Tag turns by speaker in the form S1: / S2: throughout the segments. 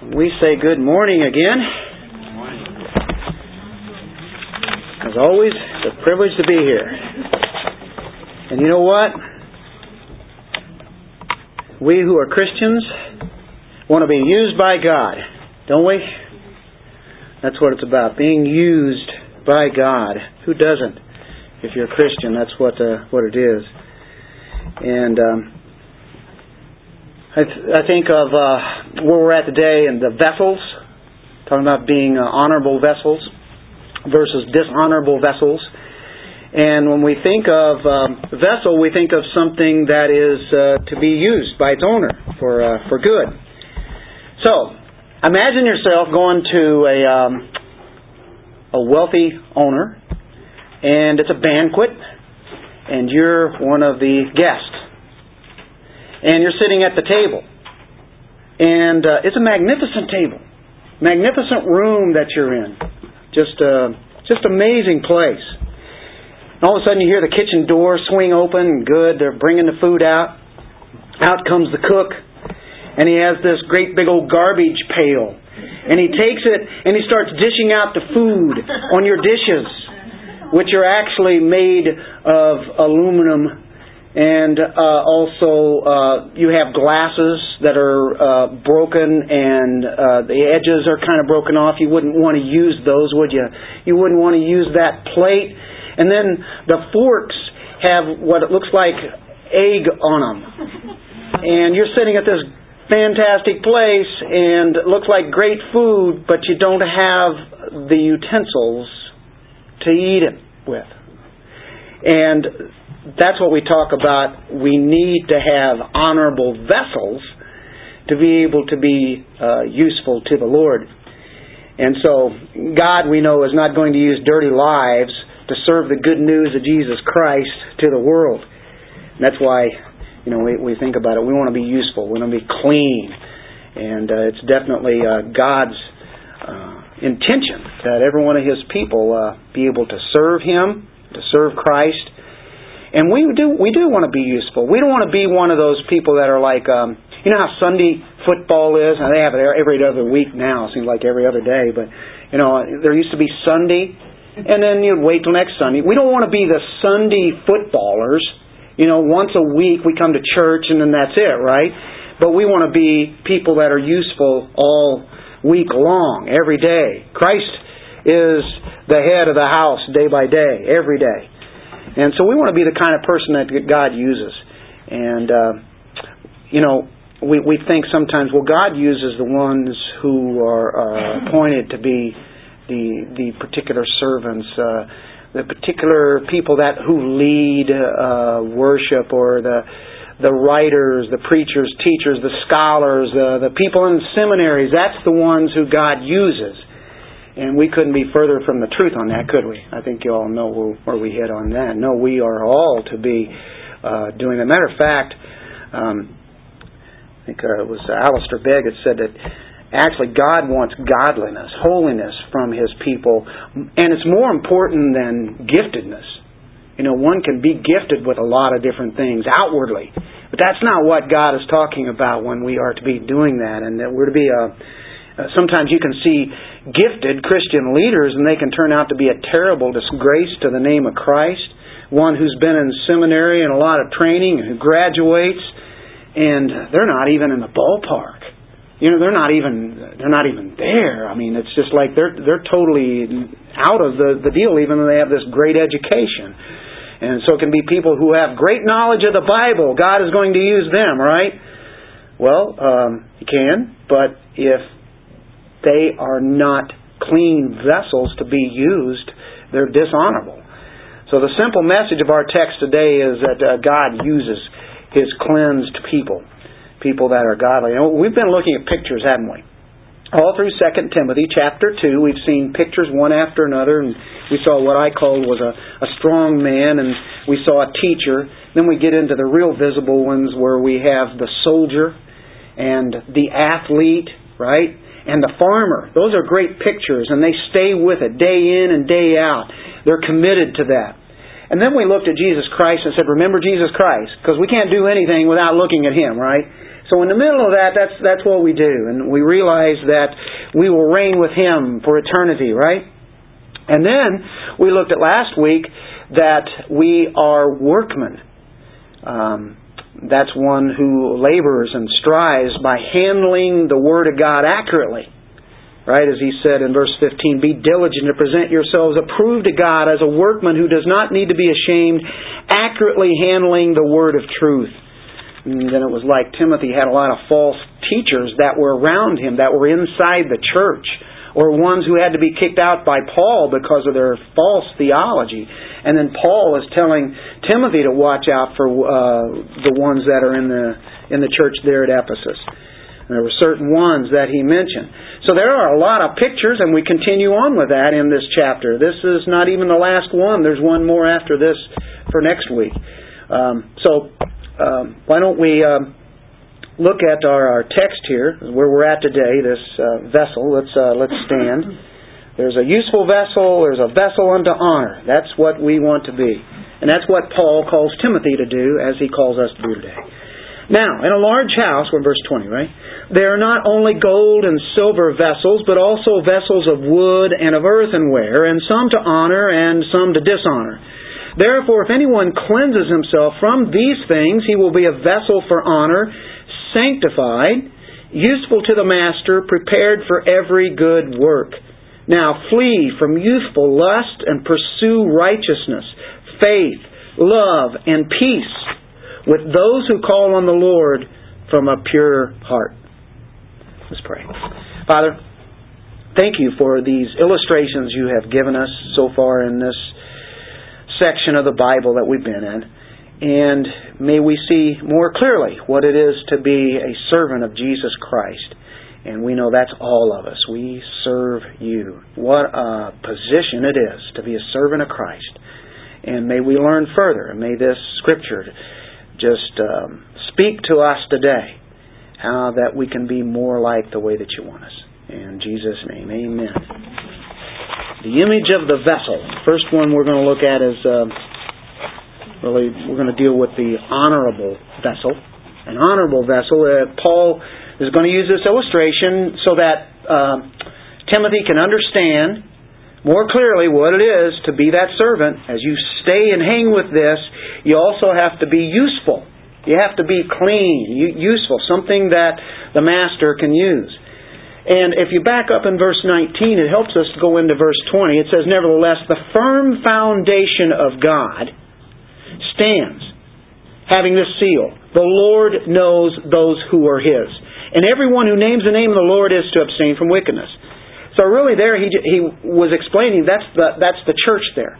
S1: We say good morning again. As always, it's a privilege to be here. And you know what? We who are Christians want to be used by God, don't we? That's what it's about, being used by God. Who doesn't? If you're a Christian, that's what uh, what it is. And um, I, th- I think of uh, where we're at today and the vessels, talking about being uh, honorable vessels versus dishonorable vessels. And when we think of um, vessel, we think of something that is uh, to be used by its owner for uh, for good. So, imagine yourself going to a um, a wealthy owner, and it's a banquet, and you're one of the guests and you're sitting at the table. And uh, it's a magnificent table, magnificent room that you're in. Just uh, just amazing place. And all of a sudden, you hear the kitchen door swing open. Good, they're bringing the food out. Out comes the cook, and he has this great big old garbage pail, and he takes it and he starts dishing out the food on your dishes, which are actually made of aluminum and uh, also uh, you have glasses that are uh, broken and uh, the edges are kind of broken off. You wouldn't want to use those, would you? You wouldn't want to use that plate. And then the forks have what it looks like egg on them. And you're sitting at this fantastic place and it looks like great food, but you don't have the utensils to eat it with. And that's what we talk about. We need to have honorable vessels to be able to be uh, useful to the Lord. And so, God, we know, is not going to use dirty lives to serve the good news of Jesus Christ to the world. And that's why, you know, we, we think about it. We want to be useful. We want to be clean. And uh, it's definitely uh, God's uh, intention that every one of His people uh, be able to serve Him, to serve Christ, and we do we do want to be useful. We don't want to be one of those people that are like um you know how Sunday football is, and they have it every other week now. It seems like every other day, but you know there used to be Sunday, and then you'd wait till next Sunday. We don't want to be the Sunday footballers. You know, once a week we come to church and then that's it, right? But we want to be people that are useful all week long, every day. Christ is the head of the house day by day, every day. And so we want to be the kind of person that God uses. And, uh, you know, we, we think sometimes, well, God uses the ones who are uh, appointed to be the, the particular servants, uh, the particular people that who lead uh, worship or the, the writers, the preachers, teachers, the scholars, uh, the people in seminaries. That's the ones who God uses. And we couldn't be further from the truth on that, could we? I think you all know where we hit on that. No, we are all to be uh, doing that. Matter of fact, um, I think uh, it was Alistair Begg that said that actually God wants godliness, holiness from His people, and it's more important than giftedness. You know, one can be gifted with a lot of different things outwardly, but that's not what God is talking about when we are to be doing that, and that we're to be a sometimes you can see gifted Christian leaders and they can turn out to be a terrible disgrace to the name of Christ. One who's been in seminary and a lot of training and who graduates and they're not even in the ballpark. You know, they're not even they're not even there. I mean, it's just like they're they're totally out of the the deal even though they have this great education. And so it can be people who have great knowledge of the Bible. God is going to use them, right? Well, um, He can, but if they are not clean vessels to be used, they're dishonorable. So the simple message of our text today is that uh, God uses His cleansed people, people that are godly. And we've been looking at pictures, haven't we? All through 2 Timothy chapter 2, we've seen pictures one after another, and we saw what I called was a, a strong man, and we saw a teacher. Then we get into the real visible ones where we have the soldier and the athlete, right? And the farmer. Those are great pictures, and they stay with it day in and day out. They're committed to that. And then we looked at Jesus Christ and said, Remember Jesus Christ, because we can't do anything without looking at Him, right? So in the middle of that, that's that's what we do, and we realize that we will reign with Him for eternity, right? And then we looked at last week that we are workmen. Um, that's one who labors and strives by handling the Word of God accurately. Right, as he said in verse 15, be diligent to present yourselves approved to God as a workman who does not need to be ashamed, accurately handling the Word of truth. And then it was like Timothy had a lot of false teachers that were around him, that were inside the church, or ones who had to be kicked out by Paul because of their false theology. And then Paul is telling Timothy to watch out for uh, the ones that are in the in the church there at Ephesus. And there were certain ones that he mentioned. So there are a lot of pictures, and we continue on with that in this chapter. This is not even the last one. There's one more after this for next week. Um, so um, why don't we um, look at our, our text here, where we're at today, this uh, vessel. Let's uh, let's stand. There's a useful vessel. There's a vessel unto honor. That's what we want to be, and that's what Paul calls Timothy to do, as he calls us to do today. Now, in a large house, we're in verse 20, right? There are not only gold and silver vessels, but also vessels of wood and of earthenware, and some to honor and some to dishonor. Therefore, if anyone cleanses himself from these things, he will be a vessel for honor, sanctified, useful to the master, prepared for every good work. Now, flee from youthful lust and pursue righteousness, faith, love, and peace with those who call on the Lord from a pure heart. Let's pray. Father, thank you for these illustrations you have given us so far in this section of the Bible that we've been in. And may we see more clearly what it is to be a servant of Jesus Christ. And we know that's all of us. We serve you. What a position it is to be a servant of Christ. And may we learn further. And may this scripture just um, speak to us today how that we can be more like the way that you want us. In Jesus' name, amen. The image of the vessel. First one we're going to look at is uh, really, we're going to deal with the honorable vessel. An honorable vessel. Uh, Paul is going to use this illustration so that uh, Timothy can understand more clearly what it is to be that servant. As you stay and hang with this, you also have to be useful. You have to be clean, useful, something that the master can use. And if you back up in verse 19, it helps us to go into verse 20. It says, Nevertheless, the firm foundation of God stands, having this seal The Lord knows those who are His. And everyone who names the name of the Lord is to abstain from wickedness. So really, there he he was explaining that's the that's the church there,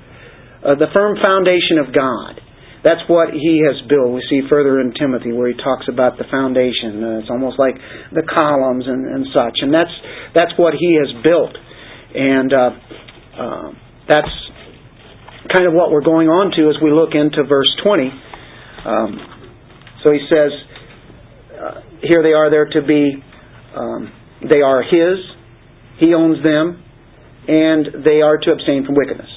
S1: uh, the firm foundation of God. That's what he has built. We see further in Timothy where he talks about the foundation. Uh, it's almost like the columns and, and such, and that's that's what he has built, and uh, uh, that's kind of what we're going on to as we look into verse twenty. Um, so he says, uh, "Here they are. There to be. Um, they are his." He owns them, and they are to abstain from wickedness.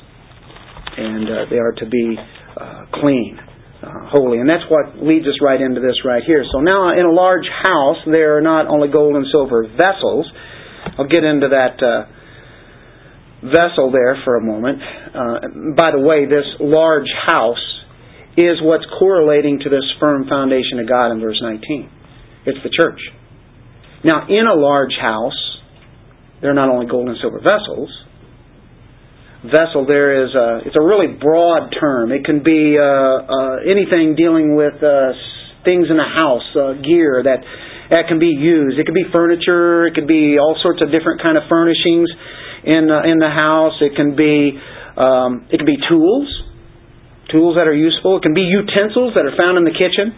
S1: And uh, they are to be uh, clean, uh, holy. And that's what leads us right into this right here. So now, in a large house, there are not only gold and silver vessels. I'll get into that uh, vessel there for a moment. Uh, by the way, this large house is what's correlating to this firm foundation of God in verse 19. It's the church. Now, in a large house, there are not only gold and silver vessels. Vessel there is a, it's a really broad term. It can be uh, uh, anything dealing with uh, things in the house, uh, gear that that can be used. It could be furniture. It could be all sorts of different kind of furnishings in uh, in the house. It can be um, it can be tools, tools that are useful. It can be utensils that are found in the kitchen,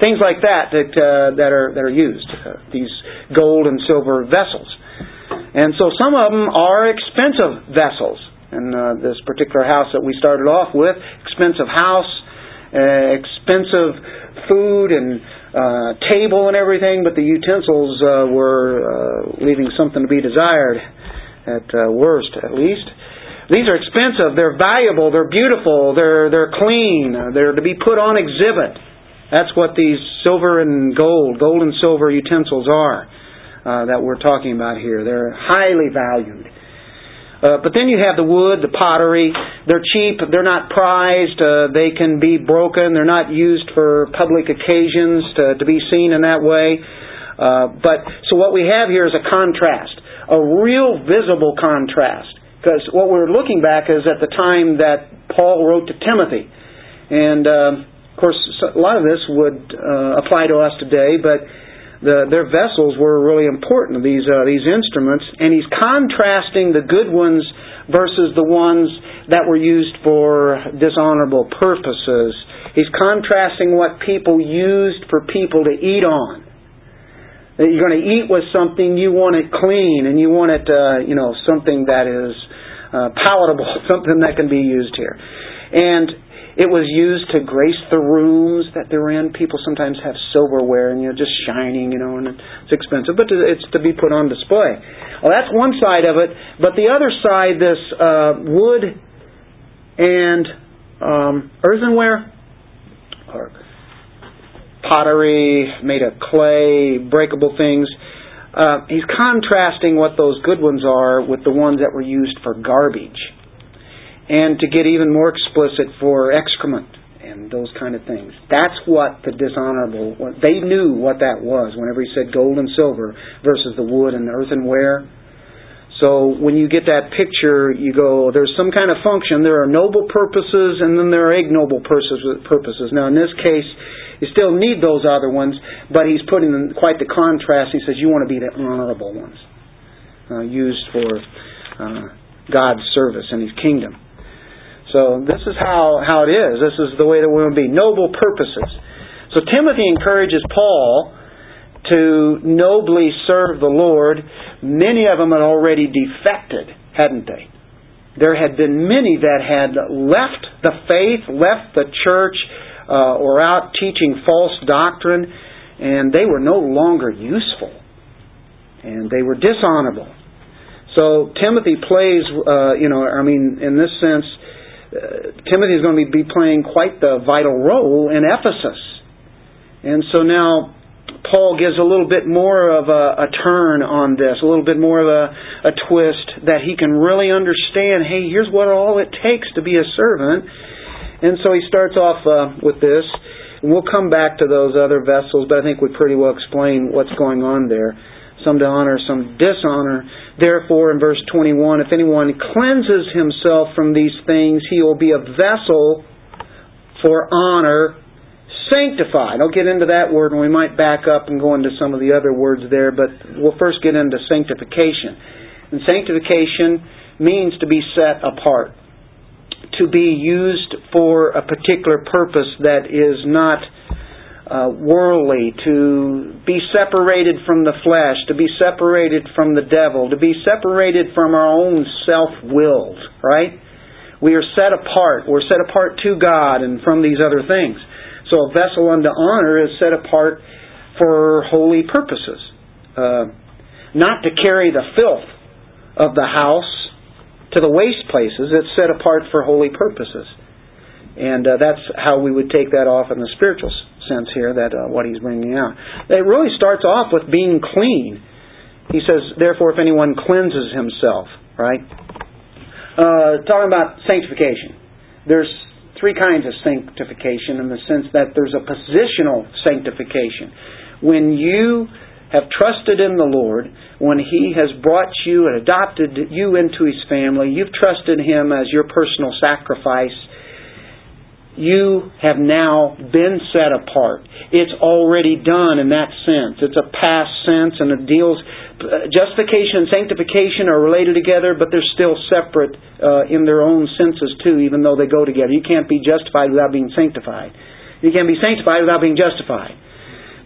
S1: things like that that uh, that are that are used. Uh, these gold and silver vessels. And so some of them are expensive vessels. In uh, this particular house that we started off with, expensive house, uh, expensive food and uh, table and everything, but the utensils uh, were uh, leaving something to be desired, at uh, worst, at least. These are expensive. They're valuable. They're beautiful. They're they're clean. They're to be put on exhibit. That's what these silver and gold, gold and silver utensils are uh, that we're talking about here. They're highly valued. Uh, but then you have the wood, the pottery. They're cheap. They're not prized. Uh, they can be broken. They're not used for public occasions to, to be seen in that way. Uh, but so what we have here is a contrast, a real visible contrast. Because what we're looking back is at the time that Paul wrote to Timothy, and uh, of course a lot of this would uh, apply to us today, but the, their vessels were really important, these, uh, these instruments, and he's contrasting the good ones versus the ones that were used for dishonorable purposes. He's contrasting what people used for people to eat on. You're going to eat with something, you want it clean, and you want it, uh, you know, something that is uh, palatable, something that can be used here. And it was used to grace the rooms that they're in. People sometimes have silverware and you know just shining, you know, and it's expensive, but it's to be put on display. Well, that's one side of it, but the other side, this uh, wood and um, earthenware or pottery made of clay, breakable things. Uh, he's contrasting what those good ones are with the ones that were used for garbage and to get even more explicit for excrement and those kind of things. That's what the dishonorable, they knew what that was whenever he said gold and silver versus the wood and the earthenware. So when you get that picture, you go, there's some kind of function. There are noble purposes and then there are ignoble purposes. Now in this case, you still need those other ones, but he's putting in quite the contrast. He says you want to be the honorable ones, uh, used for uh, God's service and His kingdom. So this is how, how it is. This is the way that we want to be. Noble purposes. So Timothy encourages Paul to nobly serve the Lord. Many of them had already defected, hadn't they? There had been many that had left the faith, left the church, uh, or out teaching false doctrine, and they were no longer useful. And they were dishonorable. So Timothy plays, uh, you know, I mean, in this sense, uh, Timothy is going to be playing quite the vital role in Ephesus. And so now Paul gives a little bit more of a, a turn on this, a little bit more of a, a twist that he can really understand hey, here's what all it takes to be a servant. And so he starts off uh, with this. And we'll come back to those other vessels, but I think we pretty well explain what's going on there. Some to honor, some dishonor. Therefore, in verse 21, if anyone cleanses himself from these things, he will be a vessel for honor, sanctified. I'll get into that word and we might back up and go into some of the other words there, but we'll first get into sanctification. And sanctification means to be set apart, to be used for a particular purpose that is not uh, worldly, to be separated from the flesh, to be separated from the devil, to be separated from our own self-willed, right? We are set apart. We're set apart to God and from these other things. So a vessel unto honor is set apart for holy purposes. Uh, not to carry the filth of the house to the waste places. It's set apart for holy purposes. And uh, that's how we would take that off in the spiritual sense here, that uh, what he's bringing out. It really starts off with being clean. He says, therefore, if anyone cleanses himself, right? Uh, talking about sanctification. There's three kinds of sanctification in the sense that there's a positional sanctification. When you have trusted in the Lord, when He has brought you and adopted you into His family, you've trusted Him as your personal sacrifice, you have now been set apart. It's already done in that sense. It's a past sense and it deals justification and sanctification are related together, but they're still separate uh, in their own senses too, even though they go together. You can't be justified without being sanctified. You can't be sanctified without being justified.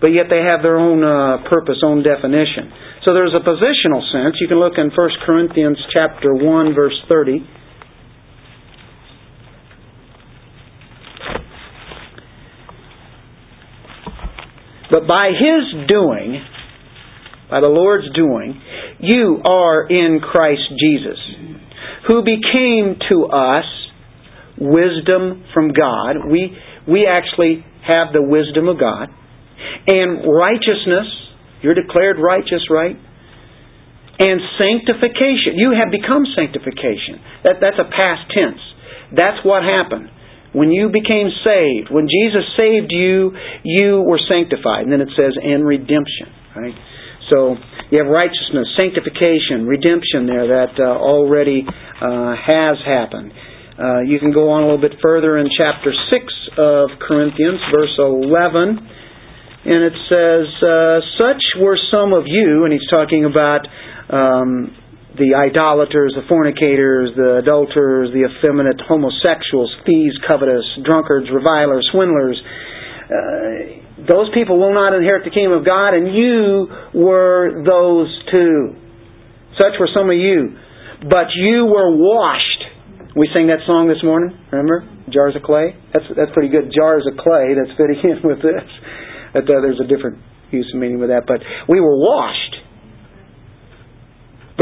S1: But yet they have their own uh, purpose, own definition. So there's a positional sense. You can look in 1 Corinthians chapter 1 verse 30. But by His doing, by the Lord's doing, you are in Christ Jesus, who became to us wisdom from God. We, we actually have the wisdom of God. And righteousness, you're declared righteous, right? And sanctification. You have become sanctification. That, that's a past tense. That's what happened. When you became saved, when Jesus saved you, you were sanctified. And then it says, and redemption, right? So you have righteousness, sanctification, redemption there that uh, already uh, has happened. Uh, you can go on a little bit further in chapter 6 of Corinthians, verse 11. And it says, uh, Such were some of you, and he's talking about um, the idolaters, the fornicators, the adulterers, the effeminate, homosexuals, thieves, covetous, drunkards, revilers, swindlers. Uh, those people will not inherit the kingdom of God, and you were those too. Such were some of you. But you were washed. We sang that song this morning, remember? Jars of clay? That's, that's pretty good. Jars of clay that's fitting in with this. That, uh, there's a different use of meaning with that. But we were washed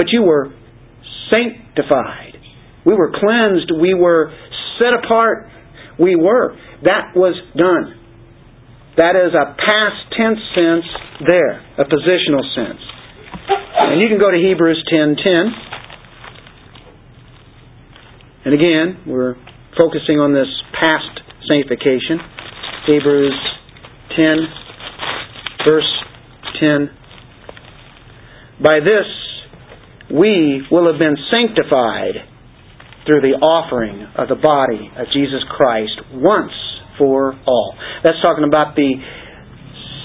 S1: but you were sanctified. We were cleansed. We were set apart. We were. That was done. That is a past tense sense there, a positional sense. And you can go to Hebrews 10:10. And again, we're focusing on this past sanctification. Hebrews 10 verse 10. By this we will have been sanctified through the offering of the body of Jesus Christ once for all. That's talking about the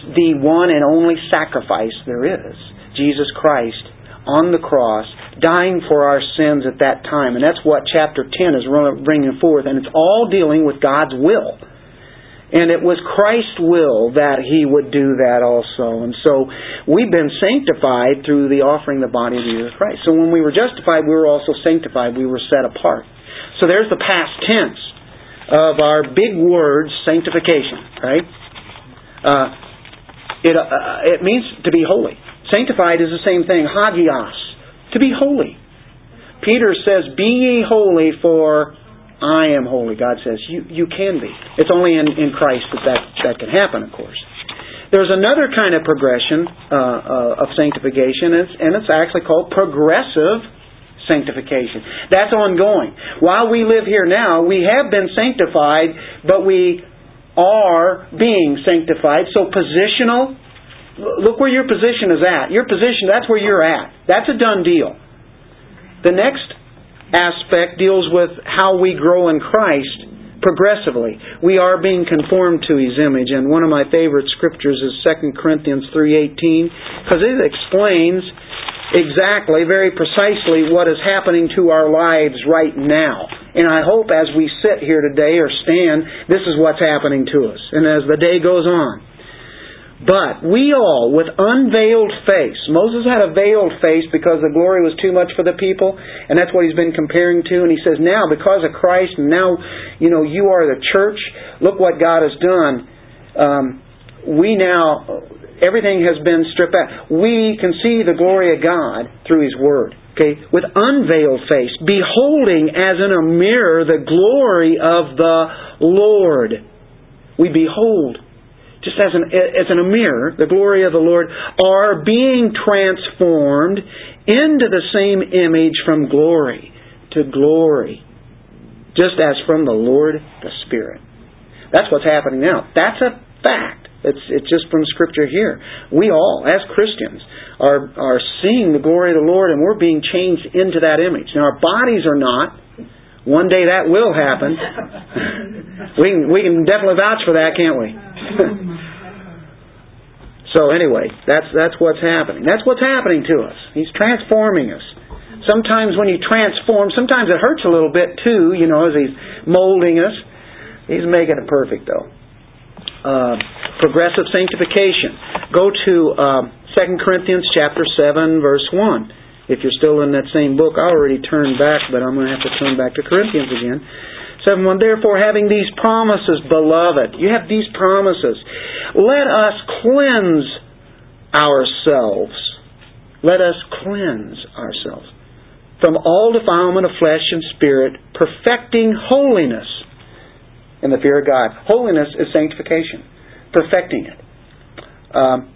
S1: the one and only sacrifice there is, Jesus Christ on the cross, dying for our sins at that time. And that's what chapter 10 is bringing forth. And it's all dealing with God's will. And it was Christ's will that He would do that also. And so we've been sanctified through the offering the body of Jesus Christ. So when we were justified, we were also sanctified. We were set apart. So there's the past tense of our big word, sanctification, right? Uh, it, uh, it means to be holy. Sanctified is the same thing, hagios, to be holy. Peter says, Be ye holy, for I am holy. God says, you, you can be. It's only in, in Christ that, that that can happen, of course. There's another kind of progression uh, uh, of sanctification, and it's, and it's actually called progressive sanctification. That's ongoing. While we live here now, we have been sanctified, but we are being sanctified. So positional, look where your position is at. Your position, that's where you're at. That's a done deal. The next aspect deals with how we grow in Christ progressively. We are being conformed to His image, and one of my favorite scriptures is 2 Corinthians 3.18, because it explains exactly, very precisely, what is happening to our lives right now. And I hope as we sit here today or stand, this is what's happening to us. And as the day goes on, but we all, with unveiled face, Moses had a veiled face because the glory was too much for the people, and that's what he's been comparing to. And he says, now, because of Christ, now, you know, you are the church, look what God has done. Um, we now, everything has been stripped out. We can see the glory of God through His Word. Okay, with unveiled face, beholding as in a mirror the glory of the Lord. We behold just as, an, as in a mirror, the glory of the Lord, are being transformed into the same image from glory to glory, just as from the Lord the Spirit. That's what's happening now. That's a fact. It's, it's just from Scripture here. We all, as Christians, are, are seeing the glory of the Lord and we're being changed into that image. Now, our bodies are not. One day that will happen. we, can, we can definitely vouch for that, can't we? so anyway, that's that's what's happening. That's what's happening to us. He's transforming us. Sometimes when you transform, sometimes it hurts a little bit too, you know, as he's molding us. He's making it perfect though. Uh, progressive sanctification. Go to uh, 2 Corinthians chapter 7, verse 1. If you're still in that same book, I already turned back, but I'm going to have to turn back to Corinthians again. 7 1. Therefore, having these promises, beloved, you have these promises. Let us cleanse ourselves. Let us cleanse ourselves from all defilement of flesh and spirit, perfecting holiness in the fear of God. Holiness is sanctification, perfecting it. Um,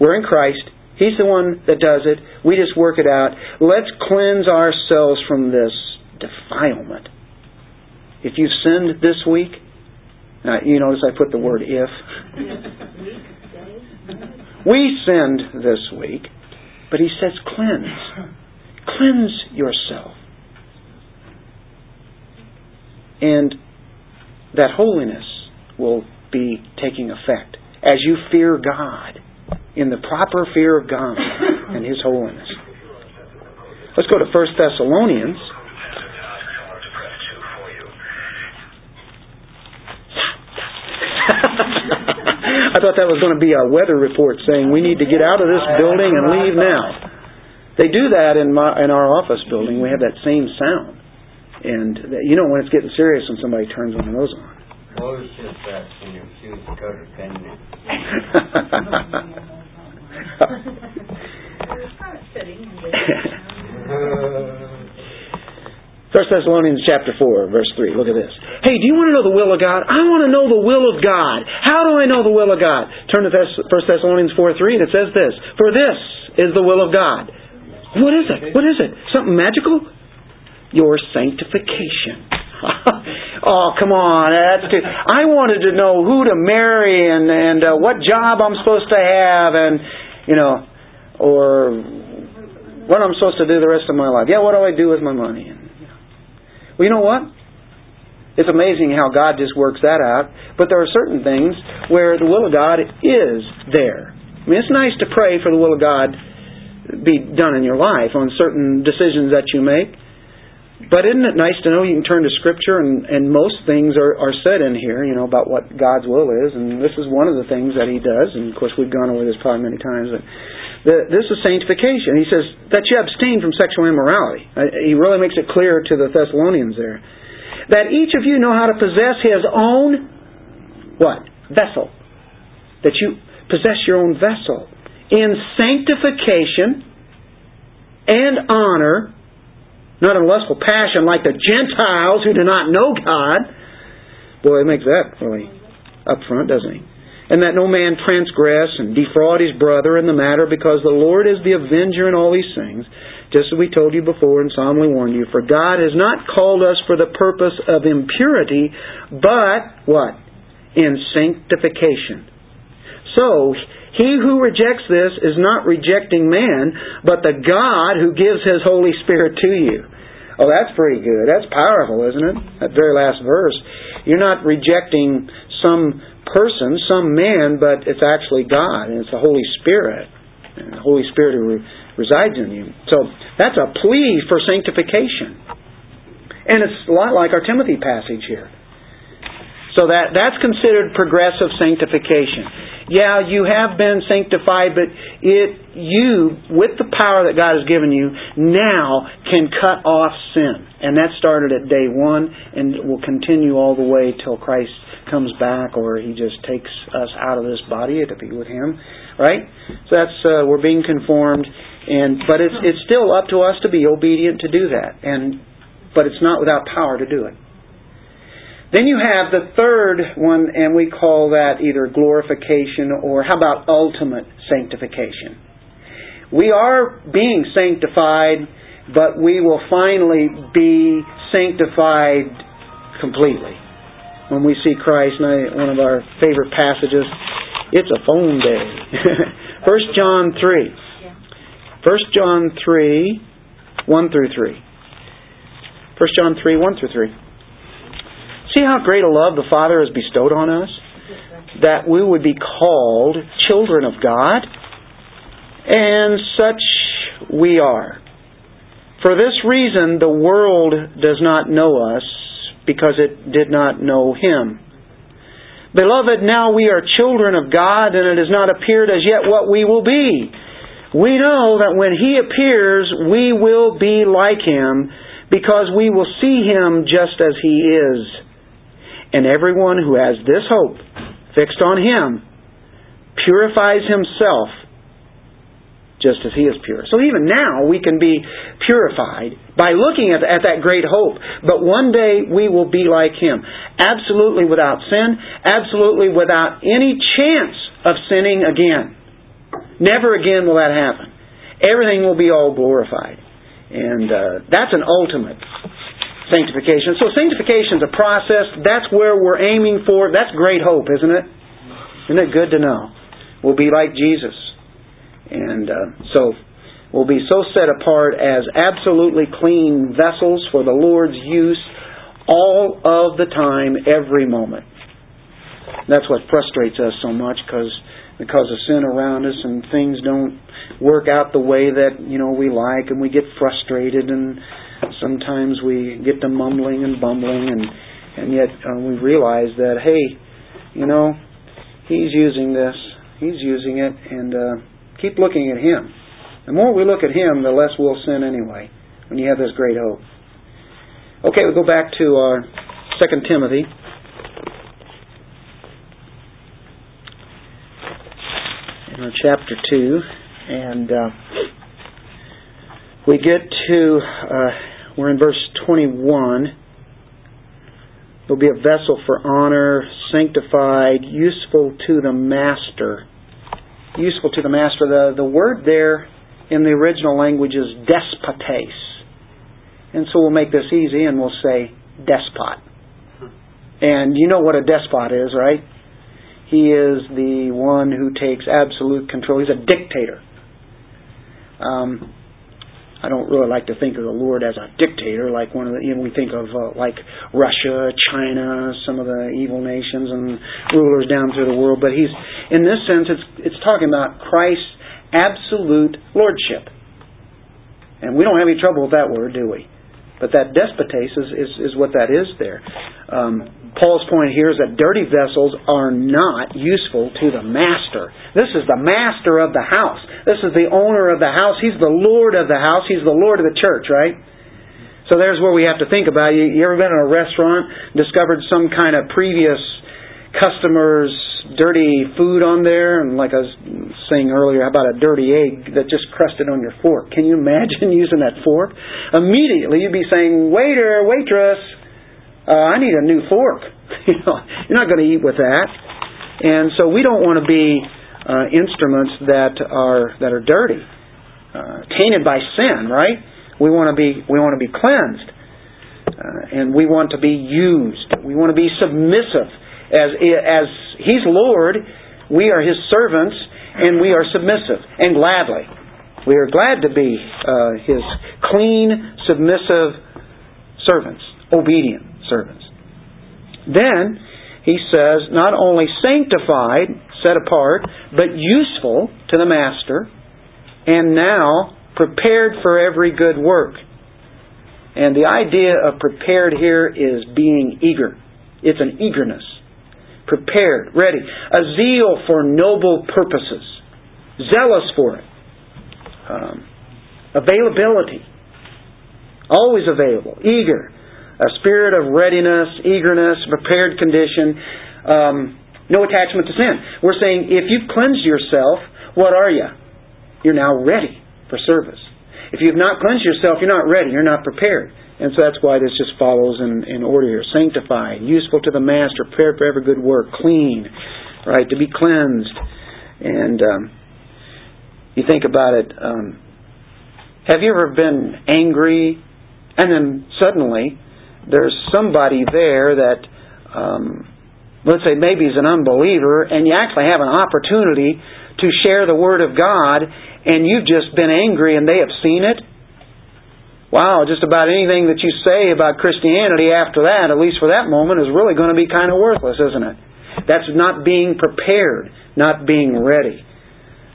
S1: we're in Christ. He's the one that does it. We just work it out. Let's cleanse ourselves from this defilement. If you've sinned this week, now you notice I put the word if. we sinned this week, but he says cleanse. Cleanse yourself. And that holiness will be taking effect as you fear God in the proper fear of God and His holiness. Let's go to 1 Thessalonians. I thought that was going to be a weather report saying we need to get out of this building and leave now. They do that in my in our office building. We have that same sound, and you know when it's getting serious when somebody turns one of those on.
S2: Close that when your shoes.
S1: First Thessalonians chapter four, verse three. Look at this. Hey, do you want to know the will of God? I want to know the will of God. How do I know the will of God? Turn to First Thessalonians four three, and it says this: For this is the will of God. What is it? What is it? Something magical? Your sanctification. oh, come on! That's too, I wanted to know who to marry and and uh, what job I'm supposed to have, and you know, or what I'm supposed to do the rest of my life. Yeah, what do I do with my money? Well, you know what? It's amazing how God just works that out. But there are certain things where the will of God is there. I mean, it's nice to pray for the will of God be done in your life on certain decisions that you make. But isn't it nice to know you can turn to Scripture and, and most things are, are said in here, you know, about what God's will is, and this is one of the things that He does, and of course we've gone over this probably many times, but the, this is sanctification. He says that you abstain from sexual immorality. Uh, he really makes it clear to the Thessalonians there. That each of you know how to possess his own, what? Vessel. That you possess your own vessel in sanctification and honor not in lustful passion like the Gentiles who do not know God. Boy, it makes that really upfront, doesn't he? And that no man transgress and defraud his brother in the matter, because the Lord is the avenger in all these things, just as we told you before and solemnly warned you. For God has not called us for the purpose of impurity, but what? In sanctification. So, he who rejects this is not rejecting man, but the God who gives His Holy Spirit to you. Oh, that's pretty good. That's powerful, isn't it? That very last verse. You're not rejecting some person, some man, but it's actually God, and it's the Holy Spirit. And the Holy Spirit who resides in you. So that's a plea for sanctification. And it's a lot like our Timothy passage here. So that, that's considered progressive sanctification yeah, you have been sanctified, but it you with the power that God has given you now can cut off sin. And that started at day one and will continue all the way till Christ comes back or he just takes us out of this body to be with him. Right? So that's uh, we're being conformed and but it's it's still up to us to be obedient to do that. And but it's not without power to do it. Then you have the third one, and we call that either glorification or how about ultimate sanctification? We are being sanctified, but we will finally be sanctified completely. When we see Christ, one of our favorite passages, it's a phone day. 1 John 3. 1 John 3, 1 through 3. 1 John 3, 1 through 3. See how great a love the Father has bestowed on us? That we would be called children of God, and such we are. For this reason, the world does not know us, because it did not know Him. Beloved, now we are children of God, and it has not appeared as yet what we will be. We know that when He appears, we will be like Him, because we will see Him just as He is. And everyone who has this hope fixed on Him purifies himself just as He is pure. So even now we can be purified by looking at, at that great hope. But one day we will be like Him. Absolutely without sin, absolutely without any chance of sinning again. Never again will that happen. Everything will be all glorified. And uh, that's an ultimate sanctification. So sanctification is a process. That's where we're aiming for. That's great hope, isn't it? Isn't it good to know? We'll be like Jesus. And uh, so we'll be so set apart as absolutely clean vessels for the Lord's use all of the time, every moment. That's what frustrates us so much because because of sin around us and things don't work out the way that you know we like and we get frustrated and sometimes we get to mumbling and bumbling and and yet uh, we realize that hey you know he's using this he's using it and uh, Keep looking at Him. The more we look at Him, the less we'll sin anyway, when you have this great hope. Okay, we'll go back to our 2 Timothy. In chapter 2, and uh, we get to, uh, we're in verse 21. There'll be a vessel for honor, sanctified, useful to the master useful to the master. The, the word there in the original language is despotes. And so we'll make this easy and we'll say despot. And you know what a despot is, right? He is the one who takes absolute control. He's a dictator. Um, I don't really like to think of the Lord as a dictator, like one of the, you know, we think of uh, like Russia, China, some of the evil nations and rulers down through the world. But he's, in this sense, it's it's talking about Christ's absolute lordship, and we don't have any trouble with that word, do we? But that despotes is, is, is what that is there. Um, Paul's point here is that dirty vessels are not useful to the master. This is the master of the house. This is the owner of the house. He's the Lord of the house. He's the Lord of the church, right? So there's where we have to think about. You, you ever been in a restaurant, discovered some kind of previous customer's dirty food on there, and like I was saying earlier, how about a dirty egg that just crusted on your fork? Can you imagine using that fork? Immediately you'd be saying, "Waiter, waitress, uh, I need a new fork." you know, you're not going to eat with that, and so we don't want to be uh, instruments that are that are dirty, uh, tainted by sin, right? We want to be we want to be cleansed, uh, and we want to be used. We want to be submissive as as He's Lord, we are His servants, and we are submissive, and gladly. We are glad to be uh, His clean, submissive servants, obedient servants. Then, he says, not only sanctified, set apart, but useful to the master, and now prepared for every good work. And the idea of prepared here is being eager. It's an eagerness prepared, ready. A zeal for noble purposes, zealous for it. Um, availability, always available, eager. A spirit of readiness, eagerness, prepared condition, um, no attachment to sin. We're saying if you've cleansed yourself, what are you? You're now ready for service. If you've not cleansed yourself, you're not ready, you're not prepared. And so that's why this just follows in, in order here. Sanctified, useful to the master, prepared for every good work, clean, right, to be cleansed. And um, you think about it, um, have you ever been angry and then suddenly there's somebody there that, um, let's say maybe is an unbeliever, and you actually have an opportunity to share the Word of God, and you've just been angry and they have seen it? wow, just about anything that you say about Christianity after that, at least for that moment, is really going to be kind of worthless, isn't it? That's not being prepared, not being ready,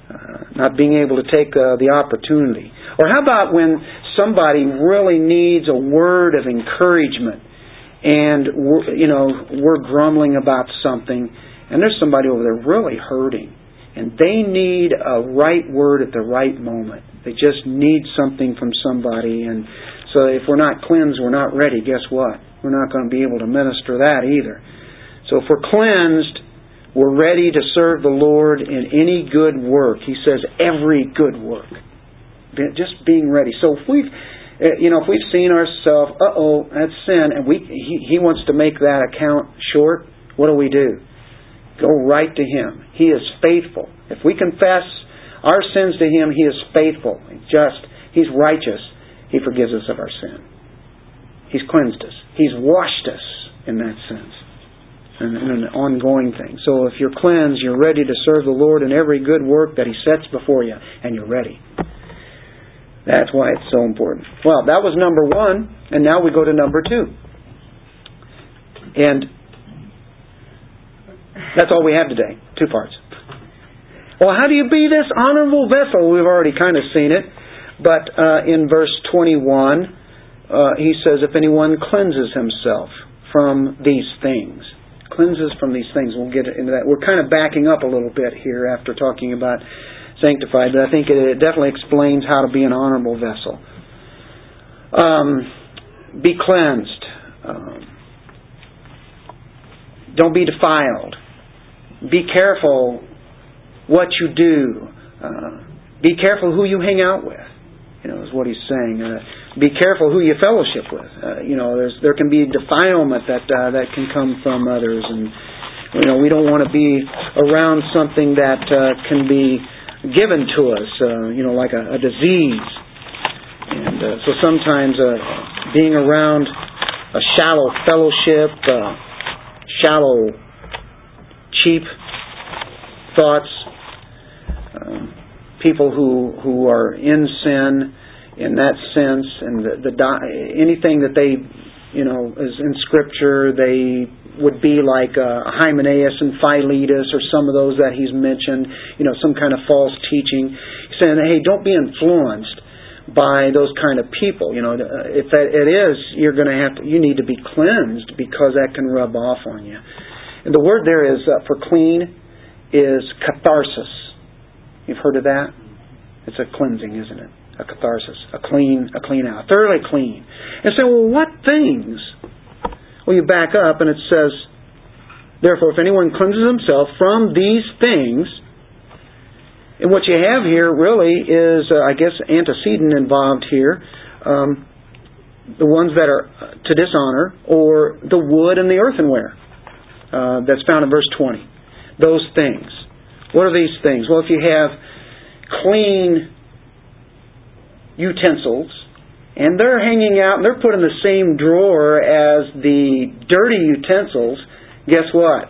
S1: uh, not being able to take uh, the opportunity. Or how about when somebody really needs a word of encouragement and we're, you know we're grumbling about something and there's somebody over there really hurting and they need a right word at the right moment they just need something from somebody. And so if we're not cleansed, we're not ready. Guess what? We're not going to be able to minister that either. So if we're cleansed, We're ready to serve the Lord in any good work. He says every good work. Just being ready. So if we've uh, you know, if we've seen ourselves, uh oh, that's sin, and we he, he wants to make that account short, what do we do? Go right to Him. He is faithful. If we confess our sins to Him, He is faithful, just, He's righteous. He forgives us of our sin. He's cleansed us. He's washed us in that sense. And, and an ongoing thing. So if you're cleansed, you're ready to serve the Lord in every good work that He sets before you, and you're ready. That's why it's so important. Well, that was number one, and now we go to number two. And that's all we have today. Two parts. Well, how do you be this honorable vessel? We've already kind of seen it. But uh, in verse 21, uh, he says, If anyone cleanses himself from these things, cleanses from these things. We'll get into that. We're kind of backing up a little bit here after talking about sanctified, but I think it, definitely explains how to be an honorable vessel. Um, be cleansed. Um, don't be defiled. Be careful what you do. Uh, be careful who you hang out with. You know, is what he's saying. Uh, be careful who you fellowship with. Uh, you know, there's there can be defilement that uh, that can come from others, and you know we don't want to be around something that uh, can be given to us, uh, you know, like a, a disease. And uh, so sometimes uh, being around a shallow fellowship, uh, shallow, cheap thoughts, um, people who who are in sin in that sense, and the, the anything that they you know is in Scripture, they would be like uh, Hymenaeus and Philetus or some of those that he's mentioned, you know, some kind of false teaching. He's saying, hey, don't be influenced by those kind of people. You know, uh, if that it is, you're going to have to, you need to be cleansed because that can rub off on you. And the word there is uh, for clean is catharsis. You've heard of that? It's a cleansing, isn't it? A catharsis, a clean, a clean out, thoroughly clean. And so, well, what things well, you back up and it says, Therefore, if anyone cleanses himself from these things, and what you have here really is, uh, I guess, antecedent involved here, um, the ones that are to dishonor, or the wood and the earthenware. Uh, that's found in verse 20. Those things. What are these things? Well, if you have clean utensils, and they're hanging out and they're put in the same drawer as the dirty utensils, guess what?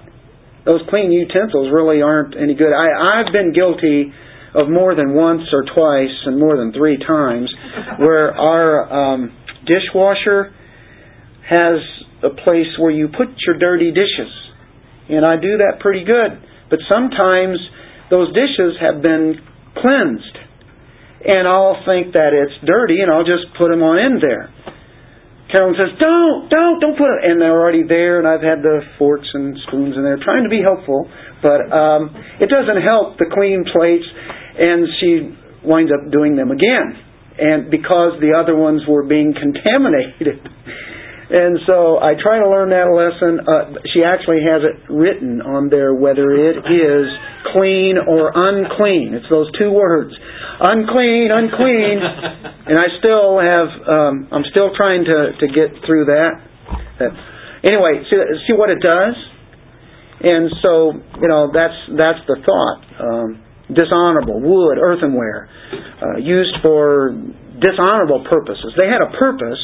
S1: Those clean utensils really aren't any good. I, I've been guilty of more than once or twice and more than three times where our um, dishwasher has a place where you put your dirty dishes. And I do that pretty good. But sometimes those dishes have been cleansed and I'll think that it's dirty, and I'll just put them on in there. Carolyn says, "Don't, don't, don't put it." And they're already there, and I've had the forks and spoons in there, trying to be helpful, but um, it doesn't help the clean plates, and she winds up doing them again, and because the other ones were being contaminated. And so I try to learn that lesson. Uh, she actually has it written on there whether it is clean or unclean. It's those two words unclean, unclean. and I still have, um, I'm still trying to, to get through that. that anyway, see, see what it does? And so, you know, that's, that's the thought. Um, dishonorable, wood, earthenware, uh, used for dishonorable purposes. They had a purpose.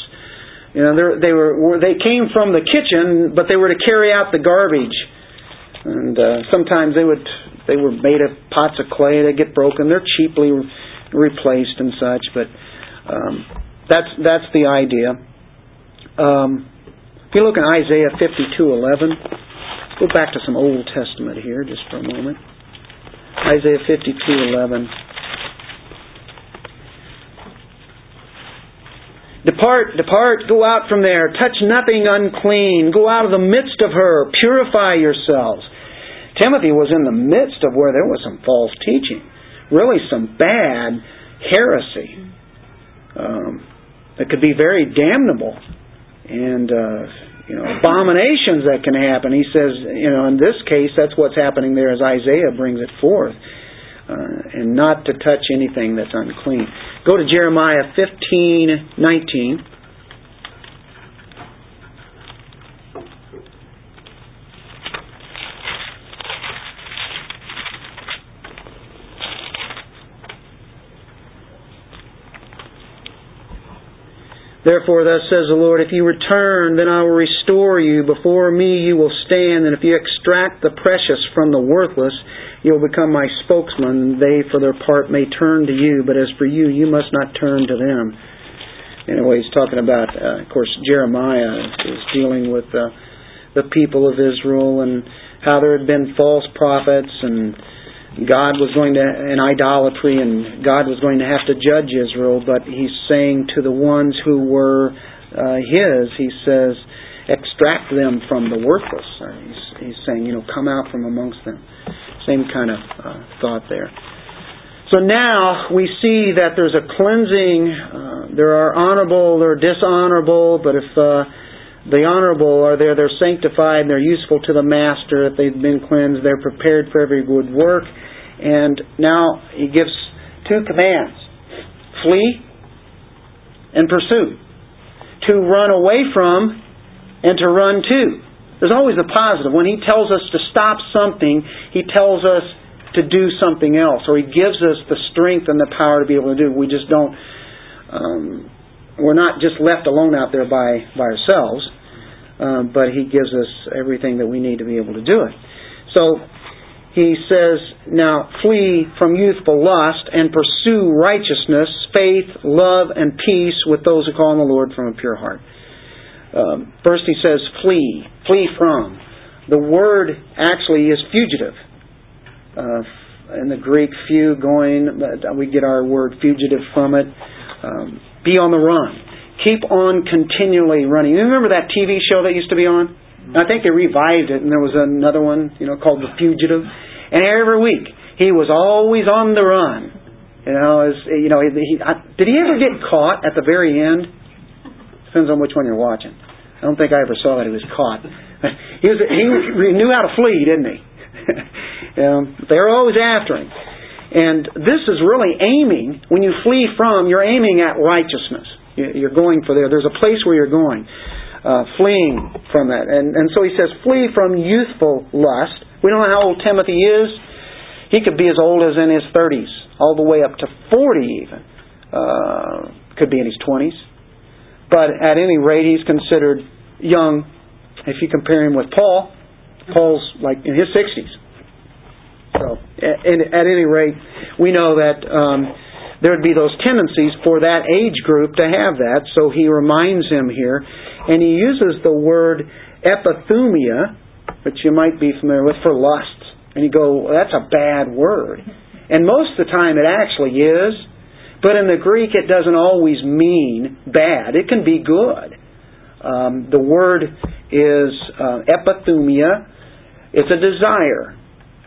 S1: You know, they were they came from the kitchen, but they were to carry out the garbage. And uh, sometimes they would they were made of pots of clay. They get broken. They're cheaply replaced and such, but um, that's that's the idea. Um, if you look in Isaiah fifty-two eleven, go back to some Old Testament here just for a moment. Isaiah fifty-two eleven. Depart, depart, go out from there, touch nothing unclean, go out of the midst of her, purify yourselves. Timothy was in the midst of where there was some false teaching really some bad heresy um, that could be very damnable. And uh, you know, abominations that can happen. He says, you know, in this case, that's what's happening there as Isaiah brings it forth. Uh, and not to touch anything that's unclean. Go to Jeremiah 15, 19. Therefore, thus says the Lord, if you return, then I will restore you. Before me you will stand, and if you extract the precious from the worthless, you will become my spokesman. They, for their part, may turn to you, but as for you, you must not turn to them. Anyway, he's talking about, uh, of course, Jeremiah is dealing with uh, the people of Israel and how there had been false prophets and God was going to, in idolatry, and God was going to have to judge Israel, but He's saying to the ones who were uh, His, He says, extract them from the worthless. He's, he's saying, you know, come out from amongst them. Same kind of uh, thought there. So now we see that there's a cleansing. Uh, there are honorable, there are dishonorable, but if uh, the honorable are there, they're sanctified, and they're useful to the master, if they've been cleansed, they're prepared for every good work. And now he gives two commands flee and pursue. To run away from and to run to. There's always a positive. When he tells us to stop something, he tells us to do something else, or he gives us the strength and the power to be able to do. We just don't. Um, we're not just left alone out there by by ourselves, uh, but he gives us everything that we need to be able to do it. So he says, Now flee from youthful lust and pursue righteousness, faith, love, and peace with those who call on the Lord from a pure heart. Um, first he says, flee, flee from. The word actually is fugitive. Uh, in the Greek, few going, we get our word fugitive from it. Um, be on the run. Keep on continually running. You remember that TV show that used to be on? I think they revived it, and there was another one, you know, called The Fugitive. And every week he was always on the run. You know, as you know, he, he, did he ever get caught at the very end? Depends on which one you're watching. I don't think I ever saw that he was caught. he was he knew how to flee, didn't he? um, they were always after him. And this is really aiming, when you flee from, you're aiming at righteousness. You're going for there. There's a place where you're going uh, fleeing from that. And, and so he says, flee from youthful lust. We don't know how old Timothy is. He could be as old as in his 30s, all the way up to 40 even. Uh, could be in his 20s. But at any rate, he's considered young if you compare him with Paul. Paul's like in his 60s. So, at, at any rate, we know that um, there would be those tendencies for that age group to have that. So he reminds him here and he uses the word epithumia, which you might be familiar with, for lust. And you go, well, that's a bad word. And most of the time it actually is. But in the Greek, it doesn't always mean bad. It can be good. Um, the word is uh, epithumia. It's a desire.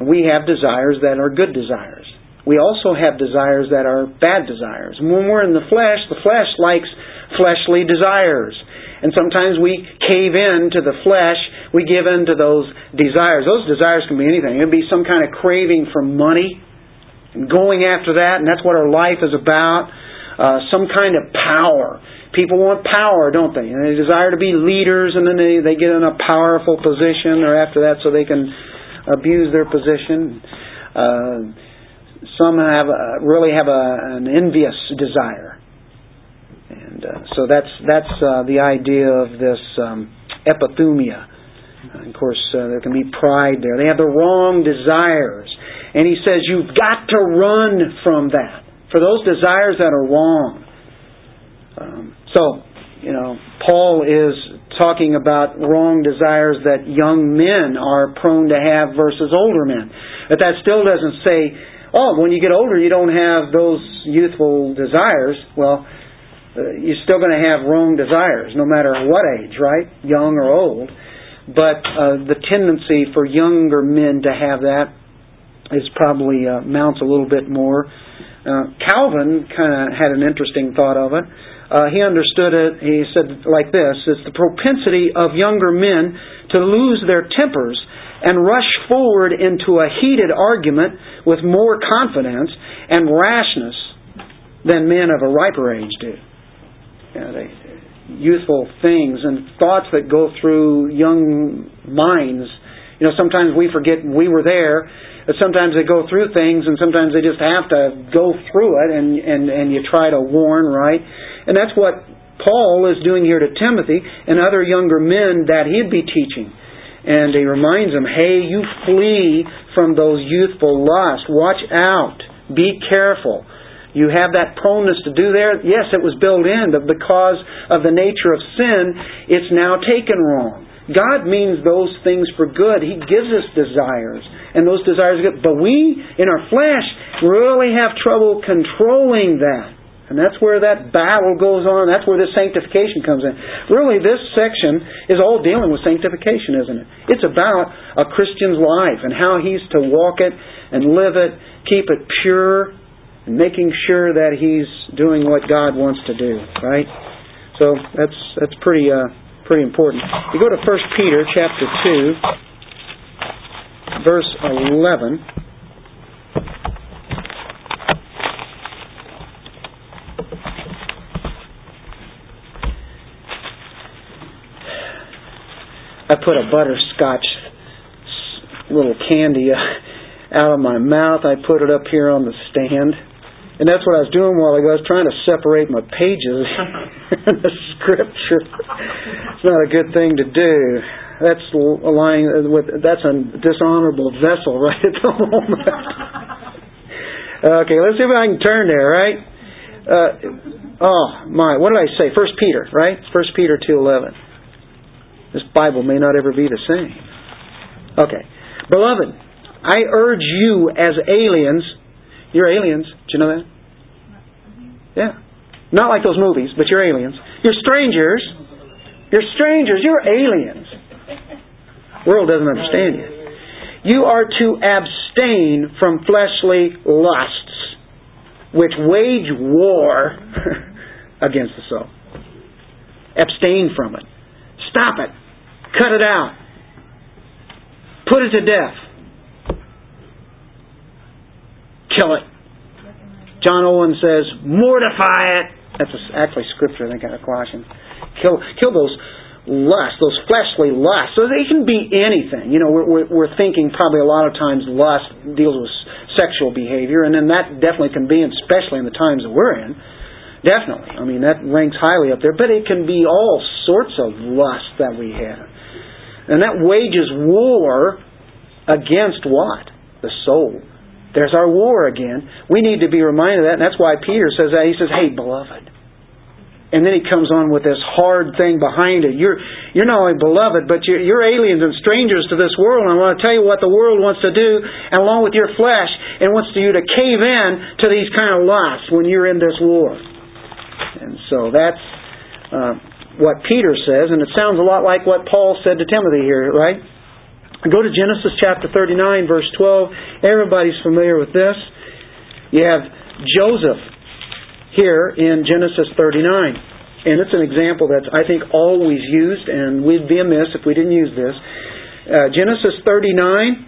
S1: We have desires that are good desires. We also have desires that are bad desires. When we're in the flesh, the flesh likes fleshly desires. And sometimes we cave in to the flesh. We give in to those desires. Those desires can be anything. It can be some kind of craving for money going after that, and that's what our life is about. Uh, some kind of power. People want power, don't they? And they desire to be leaders, and then they, they get in a powerful position or after that so they can abuse their position. Uh, some have a, really have a, an envious desire and uh, so that's that's uh, the idea of this um, epithumia. Of course, uh, there can be pride there. They have the wrong desires, and he says you've got to run from that for those desires that are wrong. Um, so, you know, Paul is talking about wrong desires that young men are prone to have versus older men. But that still doesn't say, oh, when you get older, you don't have those youthful desires. Well, uh, you're still going to have wrong desires, no matter what age, right? Young or old. But uh, the tendency for younger men to have that is probably uh, mounts a little bit more. Uh, Calvin kind of had an interesting thought of it. Uh, he understood it. He said like this: "It's the propensity of younger men to lose their tempers and rush forward into a heated argument with more confidence and rashness than men of a riper age do." You know, they, youthful things and thoughts that go through young minds. You know, sometimes we forget we were there. Sometimes they go through things, and sometimes they just have to go through it, and and and you try to warn, right? And that's what Paul is doing here to Timothy and other younger men that he'd be teaching. And he reminds them, hey, you flee from those youthful lusts. Watch out. Be careful. You have that proneness to do there. Yes, it was built in, but because of the nature of sin, it's now taken wrong. God means those things for good. He gives us desires, and those desires are good. But we, in our flesh, really have trouble controlling that. And that's where that battle goes on. That's where this sanctification comes in. Really, this section is all dealing with sanctification, isn't it? It's about a Christian's life and how he's to walk it and live it, keep it pure, and making sure that he's doing what God wants to do, right? So that's that's pretty uh, pretty important. You go to 1 Peter chapter 2 verse 11. I put a butterscotch little candy out of my mouth. I put it up here on the stand. And that's what I was doing while ago. I was trying to separate my pages in the scripture. It's not a good thing to do. That's lying with that's a dishonorable vessel right at the moment. okay, let's see if I can turn there. Right? Uh, oh my! What did I say? First Peter, right? First Peter two eleven. This Bible may not ever be the same. Okay, beloved, I urge you as aliens. You're aliens. Do you know that? Yeah. Not like those movies, but you're aliens. You're strangers. You're strangers. You're aliens. World doesn't understand you. You are to abstain from fleshly lusts, which wage war against the soul. Abstain from it. Stop it. Cut it out. Put it to death. Kill it. John Owen says, mortify it. That's actually scripture, I think, out of Colossians. Kill, kill those lusts, those fleshly lusts. So they can be anything. You know, we're, we're, we're thinking probably a lot of times lust deals with sexual behavior, and then that definitely can be, especially in the times that we're in. Definitely. I mean, that ranks highly up there. But it can be all sorts of lust that we have. And that wages war against what? The soul. There's our war again. We need to be reminded of that, and that's why Peter says that. He says, Hey, beloved. And then he comes on with this hard thing behind it. You're, you're not only beloved, but you're, you're aliens and strangers to this world. And I want to tell you what the world wants to do, and along with your flesh, it wants you to cave in to these kind of lusts when you're in this war. And so that's uh, what Peter says, and it sounds a lot like what Paul said to Timothy here, right? Go to Genesis chapter 39, verse 12. Everybody's familiar with this. You have Joseph here in Genesis 39. And it's an example that's, I think, always used, and we'd be amiss if we didn't use this. Uh, Genesis 39,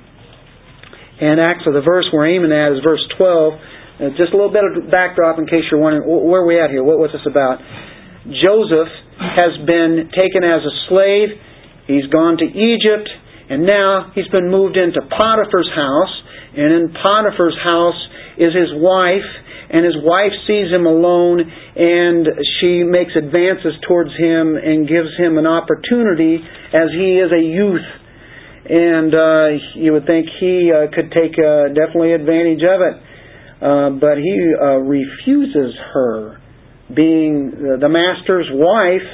S1: and actually the verse we're aiming at is verse 12. Uh, just a little bit of backdrop in case you're wondering, where are we at here? What was this about? Joseph has been taken as a slave. He's gone to Egypt. And now he's been moved into Potiphar's house, and in Potiphar's house is his wife, and his wife sees him alone, and she makes advances towards him and gives him an opportunity as he is a youth. And uh, you would think he uh, could take uh, definitely advantage of it. Uh, but he uh, refuses her being the master's wife.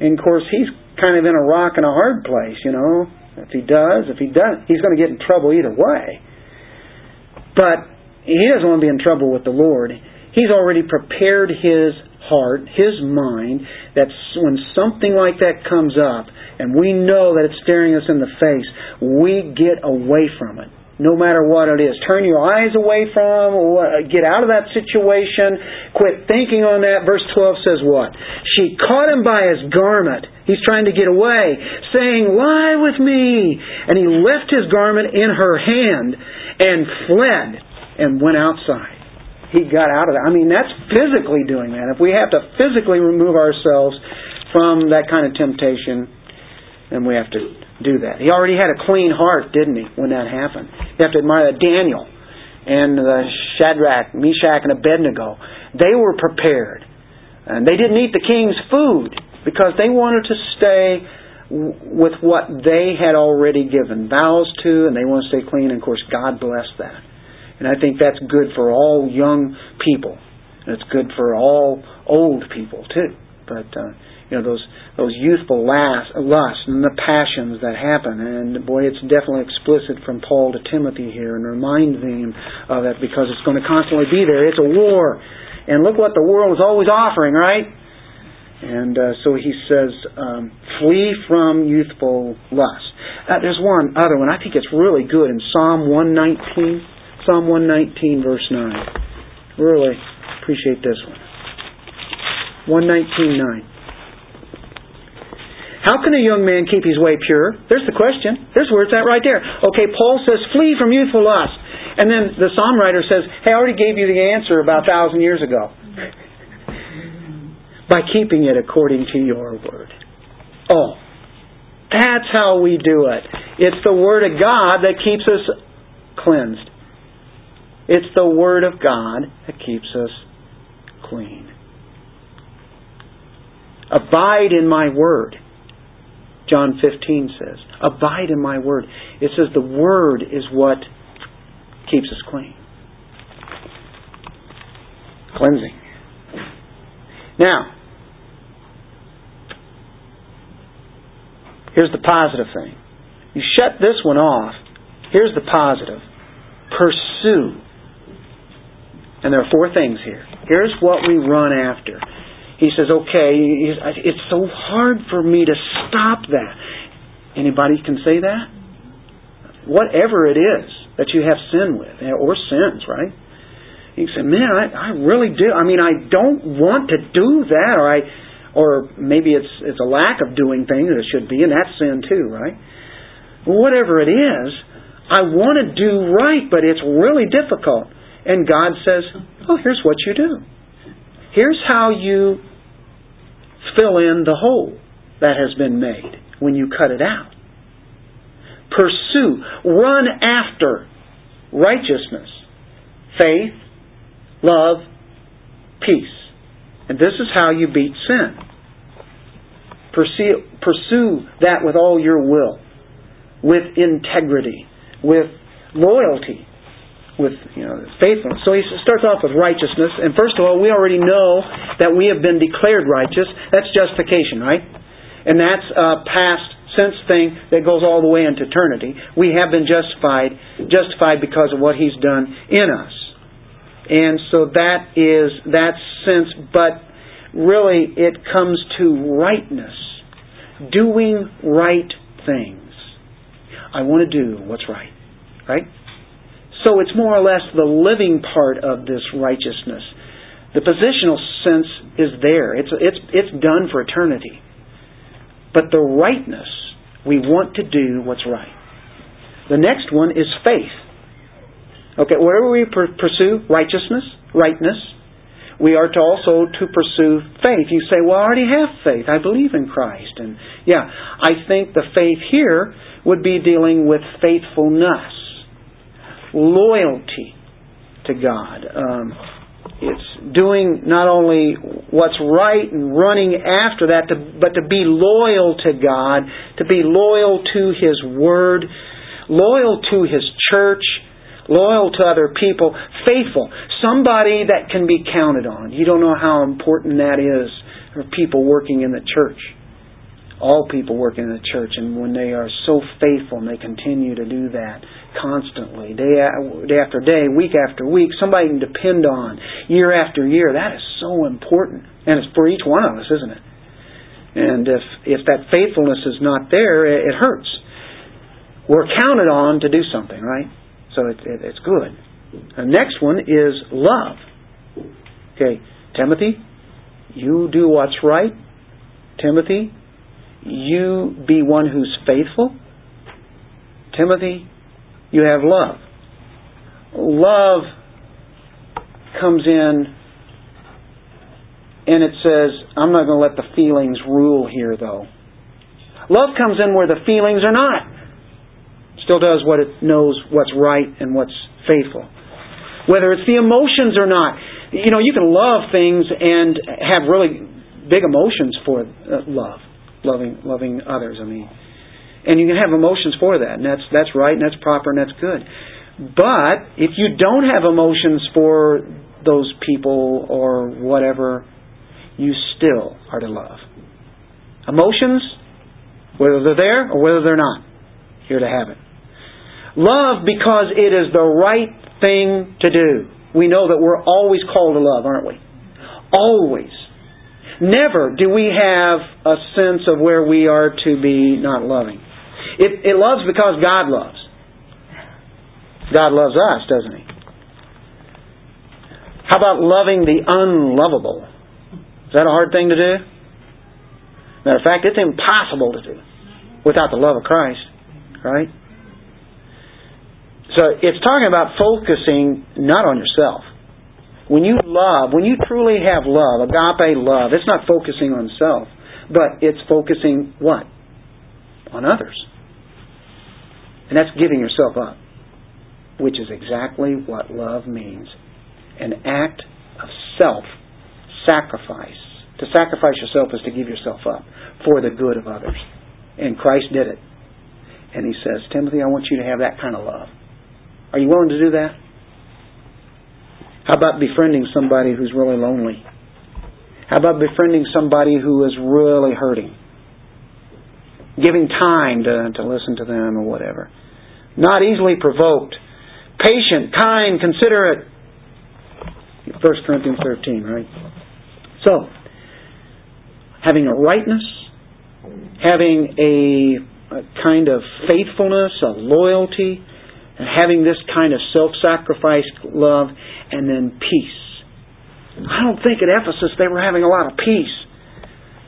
S1: And of course, he's kind of in a rock and a hard place, you know. If he does, if he doesn't, he's going to get in trouble either way. But he doesn't want to be in trouble with the Lord. He's already prepared his heart, his mind, that when something like that comes up, and we know that it's staring us in the face, we get away from it. no matter what it is. Turn your eyes away from, get out of that situation, quit thinking on that. Verse 12 says what? She caught him by his garment. He's trying to get away, saying, Lie with me. And he left his garment in her hand and fled and went outside. He got out of that. I mean, that's physically doing that. If we have to physically remove ourselves from that kind of temptation, then we have to do that. He already had a clean heart, didn't he, when that happened? You have to admire that Daniel and the Shadrach, Meshach, and Abednego. They were prepared. And they didn't eat the king's food because they wanted to stay with what they had already given vows to, and they want to stay clean. And of course, God blessed that. And I think that's good for all young people. And it's good for all old people too. But uh, you know those those youthful last, lusts and the passions that happen. And boy, it's definitely explicit from Paul to Timothy here and reminds him of that because it's going to constantly be there. It's a war. And look what the world is always offering, right? And uh, so he says, um, flee from youthful lust. Uh, there's one other one. I think it's really good in Psalm 119. Psalm 119, verse 9. Really appreciate this one. 119, 9. How can a young man keep his way pure? There's the question. There's where it's at right there. Okay, Paul says, flee from youthful lust. And then the psalm writer says, hey, I already gave you the answer about a thousand years ago. By keeping it according to your word. Oh, that's how we do it. It's the Word of God that keeps us cleansed. It's the Word of God that keeps us clean. Abide in my Word. John 15 says. Abide in my word. It says the word is what keeps us clean. Cleansing. Now, here's the positive thing. You shut this one off. Here's the positive. Pursue. And there are four things here. Here's what we run after he says, okay, it's so hard for me to stop that. Anybody can say that? Whatever it is that you have sin with, eh, or sins, right? You say, man, I, I really do. I mean, I don't want to do that, or I, or maybe it's it's a lack of doing things that should be, and that's sin too, right? whatever it is, I want to do right, but it's really difficult. And God says, oh, here's what you do. Here's how you fill in the hole that has been made when you cut it out. Pursue, run after righteousness, faith, love, peace. And this is how you beat sin. Pursue, pursue that with all your will, with integrity, with loyalty, with you know faithfulness. So he starts off with righteousness, and first of all, we already know that we have been declared righteous. That's justification, right? And that's a past sense thing that goes all the way into eternity. We have been justified, justified because of what He's done in us, and so that is that sense. But really, it comes to rightness, doing right things. I want to do what's right, right? So it's more or less the living part of this righteousness. The positional sense is there. It's, it's, it's done for eternity. But the rightness, we want to do what's right. The next one is faith. Okay, wherever we pursue righteousness, rightness, we are to also to pursue faith. You say, well, I already have faith. I believe in Christ. And yeah, I think the faith here would be dealing with faithfulness loyalty to God. Um, it's doing not only what's right and running after that, to, but to be loyal to God, to be loyal to His Word, loyal to His church, loyal to other people, faithful, somebody that can be counted on. You don't know how important that is for people working in the church all people working in the church, and when they are so faithful and they continue to do that constantly, day, day after day, week after week, somebody you can depend on year after year, that is so important. And it's for each one of us, isn't it? And if, if that faithfulness is not there, it, it hurts. We're counted on to do something, right? So it, it, it's good. The next one is love. Okay, Timothy, you do what's right. Timothy, you be one who's faithful. Timothy, you have love. Love comes in and it says, I'm not going to let the feelings rule here though. Love comes in where the feelings are not. Still does what it knows what's right and what's faithful. Whether it's the emotions or not. You know, you can love things and have really big emotions for uh, love, loving loving others. I mean, and you can have emotions for that, and that's that's right, and that's proper, and that's good. But if you don't have emotions for those people or whatever, you still are to love. Emotions, whether they're there or whether they're not, you're to have it. Love because it is the right thing to do. We know that we're always called to love, aren't we? Always. Never do we have a sense of where we are to be not loving. It, it loves because God loves. God loves us, doesn't He? How about loving the unlovable? Is that a hard thing to do? Matter of fact, it's impossible to do without the love of Christ, right? So it's talking about focusing not on yourself. When you love, when you truly have love, agape love, it's not focusing on self, but it's focusing what? On others. And that's giving yourself up, which is exactly what love means an act of self sacrifice. To sacrifice yourself is to give yourself up for the good of others. And Christ did it. And he says, Timothy, I want you to have that kind of love. Are you willing to do that? How about befriending somebody who's really lonely? How about befriending somebody who is really hurting? Giving time to, to listen to them or whatever. Not easily provoked. Patient, kind, considerate. 1 Corinthians 13, right? So, having a rightness, having a, a kind of faithfulness, a loyalty, and having this kind of self-sacrifice love, and then peace. I don't think at Ephesus they were having a lot of peace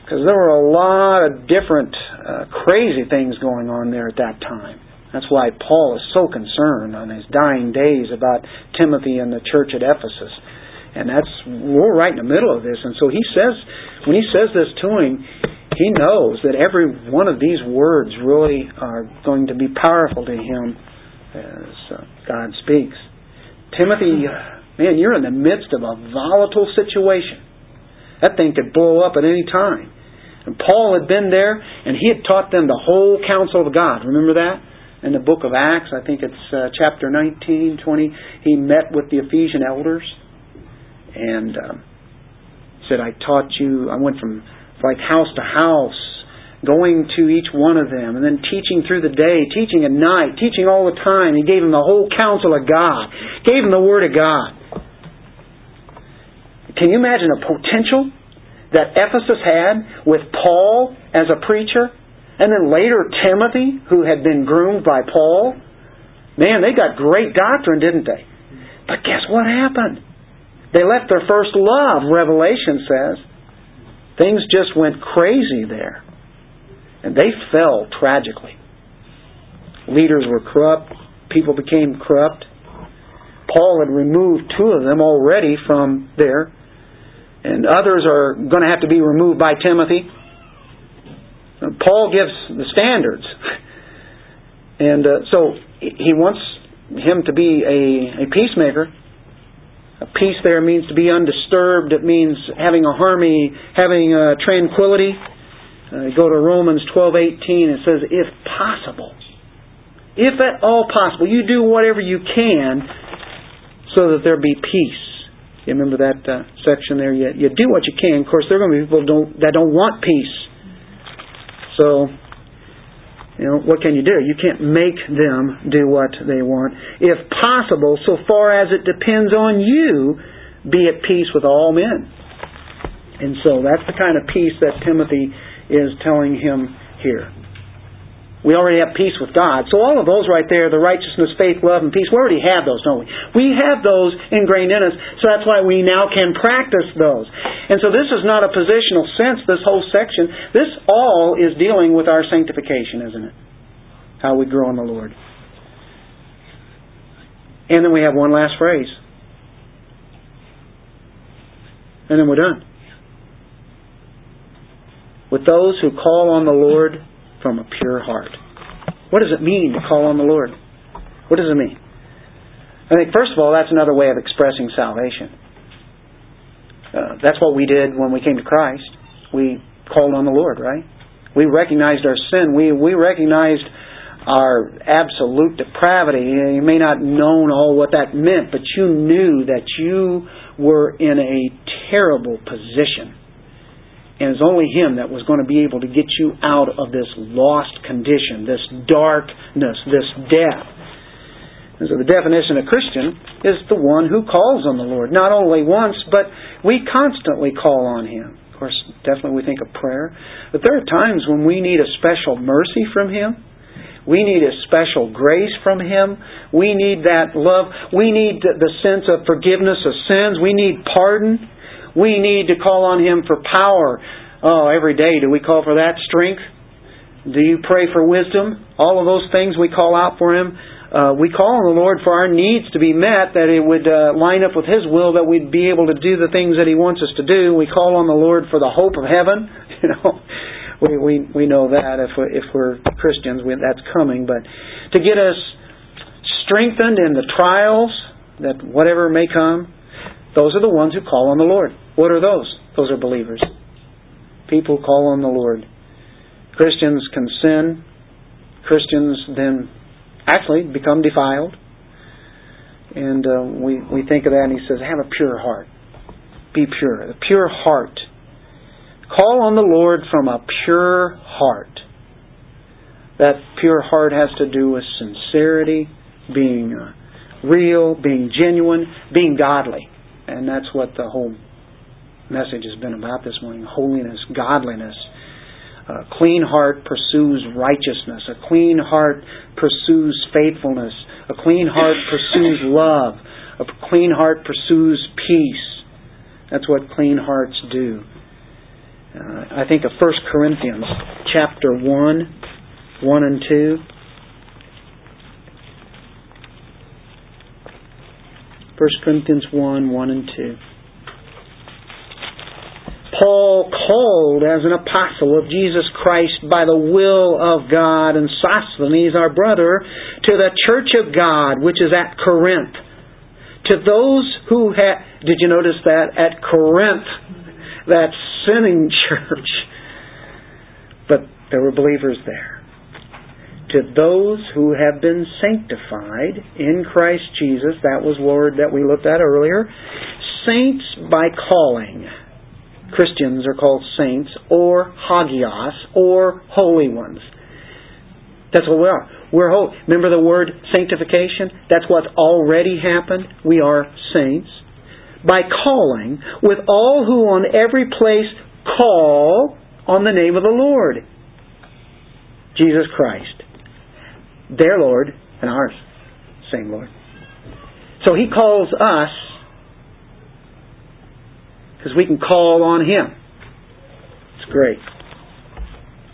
S1: because there were a lot of different uh, crazy things going on there at that time. That's why Paul is so concerned on his dying days about Timothy and the church at Ephesus. And that's we're right in the middle of this. And so he says when he says this to him, he knows that every one of these words really are going to be powerful to him as uh, God speaks. Timothy, man, you're in the midst of a volatile situation. That thing could blow up at any time. And Paul had been there, and he had taught them the whole counsel of God. Remember that? In the book of Acts, I think it's uh, chapter 19, 20, he met with the Ephesian elders and um, said, I taught you, I went from like house to house, going to each one of them, and then teaching through the day, teaching at night, teaching all the time. He gave them the whole counsel of God, gave them the Word of God. Can you imagine a potential that Ephesus had with Paul as a preacher, and then later Timothy, who had been groomed by Paul? Man, they got great doctrine, didn't they? But guess what happened? They left their first love, Revelation says. Things just went crazy there. And they fell tragically. Leaders were corrupt. People became corrupt. Paul had removed two of them already from there. And others are going to have to be removed by Timothy. Paul gives the standards. And uh, so he wants him to be a, a peacemaker. A peace there means to be undisturbed. It means having a harmony, having a tranquility. Uh, go to Romans 12:18. It says, "If possible, if at all possible, you do whatever you can, so that there be peace." You remember that uh, section there? You, you do what you can. Of course, there are going to be people don't, that don't want peace. So, you know, what can you do? You can't make them do what they want. If possible, so far as it depends on you, be at peace with all men. And so that's the kind of peace that Timothy is telling him here. We already have peace with God. So all of those right there, the righteousness, faith, love, and peace, we already have those, don't we? We have those ingrained in us, so that's why we now can practice those. And so this is not a positional sense, this whole section. This all is dealing with our sanctification, isn't it? How we grow in the Lord. And then we have one last phrase. And then we're done. With those who call on the Lord from a pure heart. What does it mean to call on the Lord? What does it mean? I think, first of all, that's another way of expressing salvation. Uh, that's what we did when we came to Christ. We called on the Lord, right? We recognized our sin. We, we recognized our absolute depravity. You may not known all what that meant, but you knew that you were in a terrible position and it's only Him that was going to be able to get you out of this lost condition, this darkness, this death. And so the definition of Christian is the one who calls on the Lord. Not only once, but we constantly call on Him. Of course, definitely we think of prayer. But there are times when we need a special mercy from Him. We need a special grace from Him. We need that love. We need the sense of forgiveness of sins. We need pardon. We need to call on Him for power. Oh, every day do we call for that strength? Do you pray for wisdom? All of those things we call out for Him. Uh, we call on the Lord for our needs to be met, that it would uh, line up with His will, that we'd be able to do the things that He wants us to do. We call on the Lord for the hope of heaven. You know, we we we know that if we're, if we're Christians, we, that's coming. But to get us strengthened in the trials that whatever may come, those are the ones who call on the Lord. What are those? Those are believers. People call on the Lord. Christians can sin. Christians then actually become defiled. And uh, we, we think of that, and he says, Have a pure heart. Be pure. The pure heart. Call on the Lord from a pure heart. That pure heart has to do with sincerity, being uh, real, being genuine, being godly. And that's what the whole message has been about this morning holiness, godliness. A clean heart pursues righteousness. A clean heart pursues faithfulness. A clean heart pursues love. A clean heart pursues peace. That's what clean hearts do. Uh, I think of 1 Corinthians chapter 1, 1 and 2. 1 Corinthians 1, 1 and 2. Paul called as an apostle of Jesus Christ by the will of God, and Sosthenes, our brother, to the church of God, which is at Corinth. To those who had, did you notice that? At Corinth, that sinning church. But there were believers there. To those who have been sanctified in Christ Jesus, that was word that we looked at earlier, saints by calling Christians are called saints or hagios or holy ones. That's what we are. We're holy. Remember the word sanctification? That's what's already happened. We are saints. By calling with all who on every place call on the name of the Lord. Jesus Christ. Their Lord and ours. Same Lord. So He calls us because we can call on Him. It's great.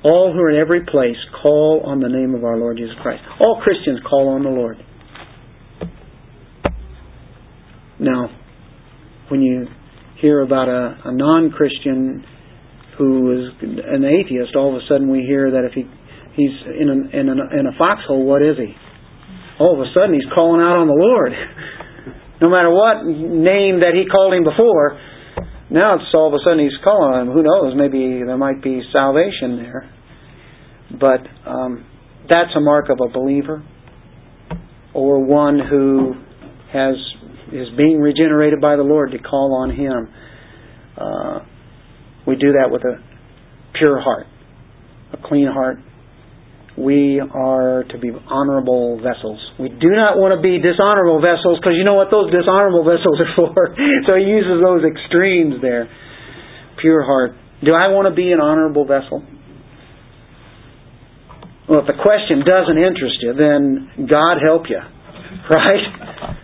S1: All who are in every place call on the name of our Lord Jesus Christ. All Christians call on the Lord. Now, when you hear about a, a non Christian who is an atheist, all of a sudden we hear that if he he's in a, in a, in a foxhole, what is he? All of a sudden he's calling out on the Lord. no matter what name that he called him before, now it's all of a sudden he's calling him. Who knows? Maybe there might be salvation there. But um, that's a mark of a believer or one who has is being regenerated by the Lord to call on Him. Uh, we do that with a pure heart, a clean heart, we are to be honorable vessels. We do not want to be dishonorable vessels because you know what those dishonorable vessels are for. so he uses those extremes there. Pure heart. Do I want to be an honorable vessel? Well, if the question doesn't interest you, then God help you. Right?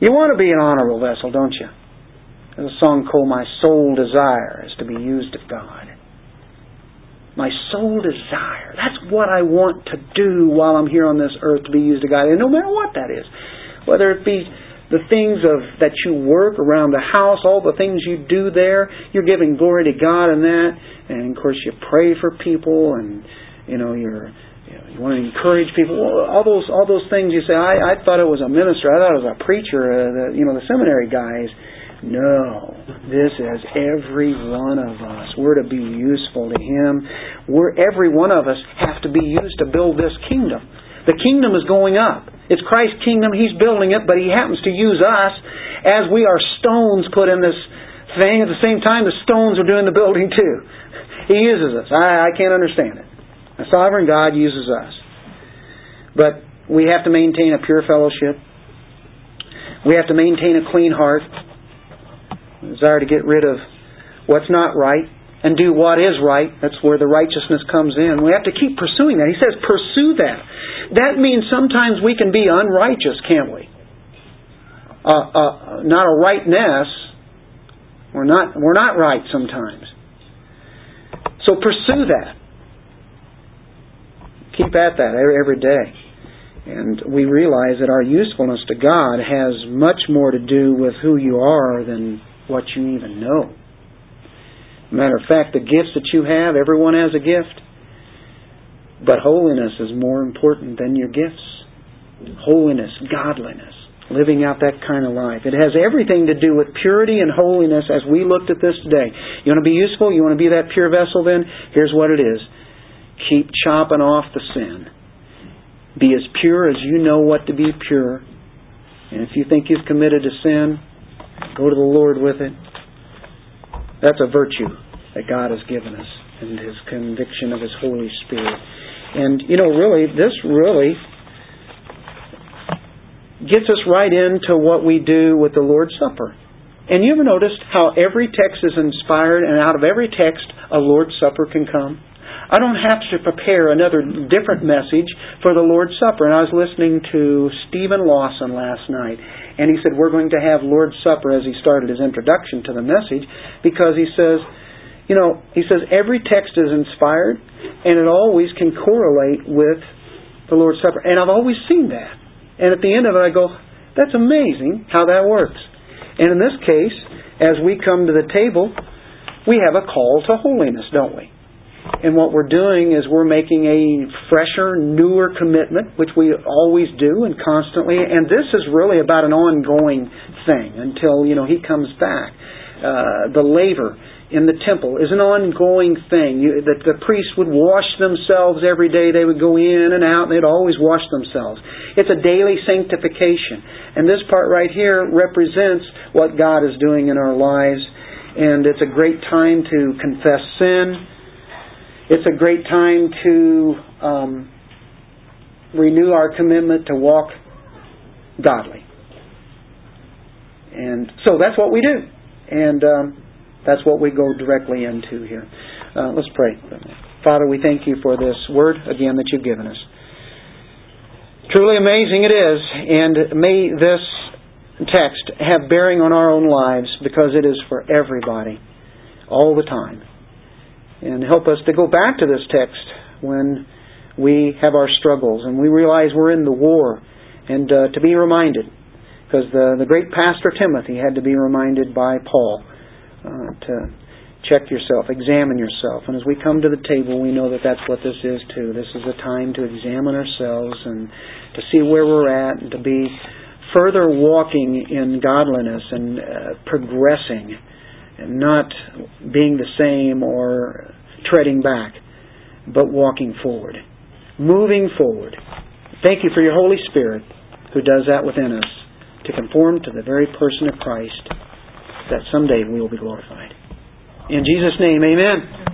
S1: You want to be an honorable vessel, don't you? There's a song called My Soul Desire is to be used of God. My soul desire. That's what I want to do while I'm here on this earth to be used of God. And no matter what that is. Whether it be the things of that you work around the house, all the things you do there, you're giving glory to God in that. And of course, you pray for people, and you know you're you want to encourage people. All those all those things you say. I, I thought it was a minister. I thought it was a preacher. Uh, the, you know the seminary guys. No, this is every one of us. We're to be useful to Him. We're every one of us have to be used to build this kingdom. The kingdom is going up. It's Christ's kingdom. He's building it, but He happens to use us as we are stones put in this thing. At the same time, the stones are doing the building too. He uses us. I, I can't understand it. A sovereign God uses us. But we have to maintain a pure fellowship. We have to maintain a clean heart. Desire to get rid of what's not right and do what is right. That's where the righteousness comes in. We have to keep pursuing that. He says, pursue that. That means sometimes we can be unrighteous, can't we? Uh, uh, not a rightness. We're not, we're not right sometimes. So pursue that. Keep at that every day. And we realize that our usefulness to God has much more to do with who you are than what you even know. Matter of fact, the gifts that you have, everyone has a gift. But holiness is more important than your gifts. Holiness, godliness, living out that kind of life. It has everything to do with purity and holiness as we looked at this today. You want to be useful? You want to be that pure vessel then? Here's what it is. Keep chopping off the sin. Be as pure as you know what to be pure. And if you think you've committed a sin, go to the Lord with it. That's a virtue that God has given us and His conviction of His Holy Spirit. And, you know, really, this really gets us right into what we do with the Lord's Supper. And you ever noticed how every text is inspired and out of every text a Lord's Supper can come? I don't have to prepare another different message for the Lord's Supper. And I was listening to Steven Lawson last night, and he said, We're going to have Lord's Supper as he started his introduction to the message because he says, you know, he says every text is inspired and it always can correlate with the Lord's Supper. And I've always seen that. And at the end of it, I go, that's amazing how that works. And in this case, as we come to the table, we have a call to holiness, don't we? And what we're doing is we're making a fresher, newer commitment, which we always do and constantly. And this is really about an ongoing thing until, you know, He comes back. Uh, the laver in the temple is an ongoing thing. You, that the priests would wash themselves every day. They would go in and out, and they'd always wash themselves. It's a daily sanctification. And this part right here represents what God is doing in our lives. And it's a great time to confess sin. It's a great time to um, renew our commitment to walk godly. And so that's what we do. And um, that's what we go directly into here. Uh, let's pray. Father, we thank you for this word again that you've given us. Truly amazing it is, and may this text have bearing on our own lives because it is for everybody, all the time. And help us to go back to this text when we have our struggles and we realize we're in the war, and uh, to be reminded, because the, the great pastor Timothy had to be reminded by Paul uh, to check yourself, examine yourself. And as we come to the table, we know that that's what this is too. This is a time to examine ourselves and to see where we're at and to be further walking in godliness and uh, progressing not being the same or treading back, but walking forward. Moving forward. Thank you for your Holy Spirit who does that within us to conform to the very person of Christ that someday we will be glorified. In Jesus' name, amen.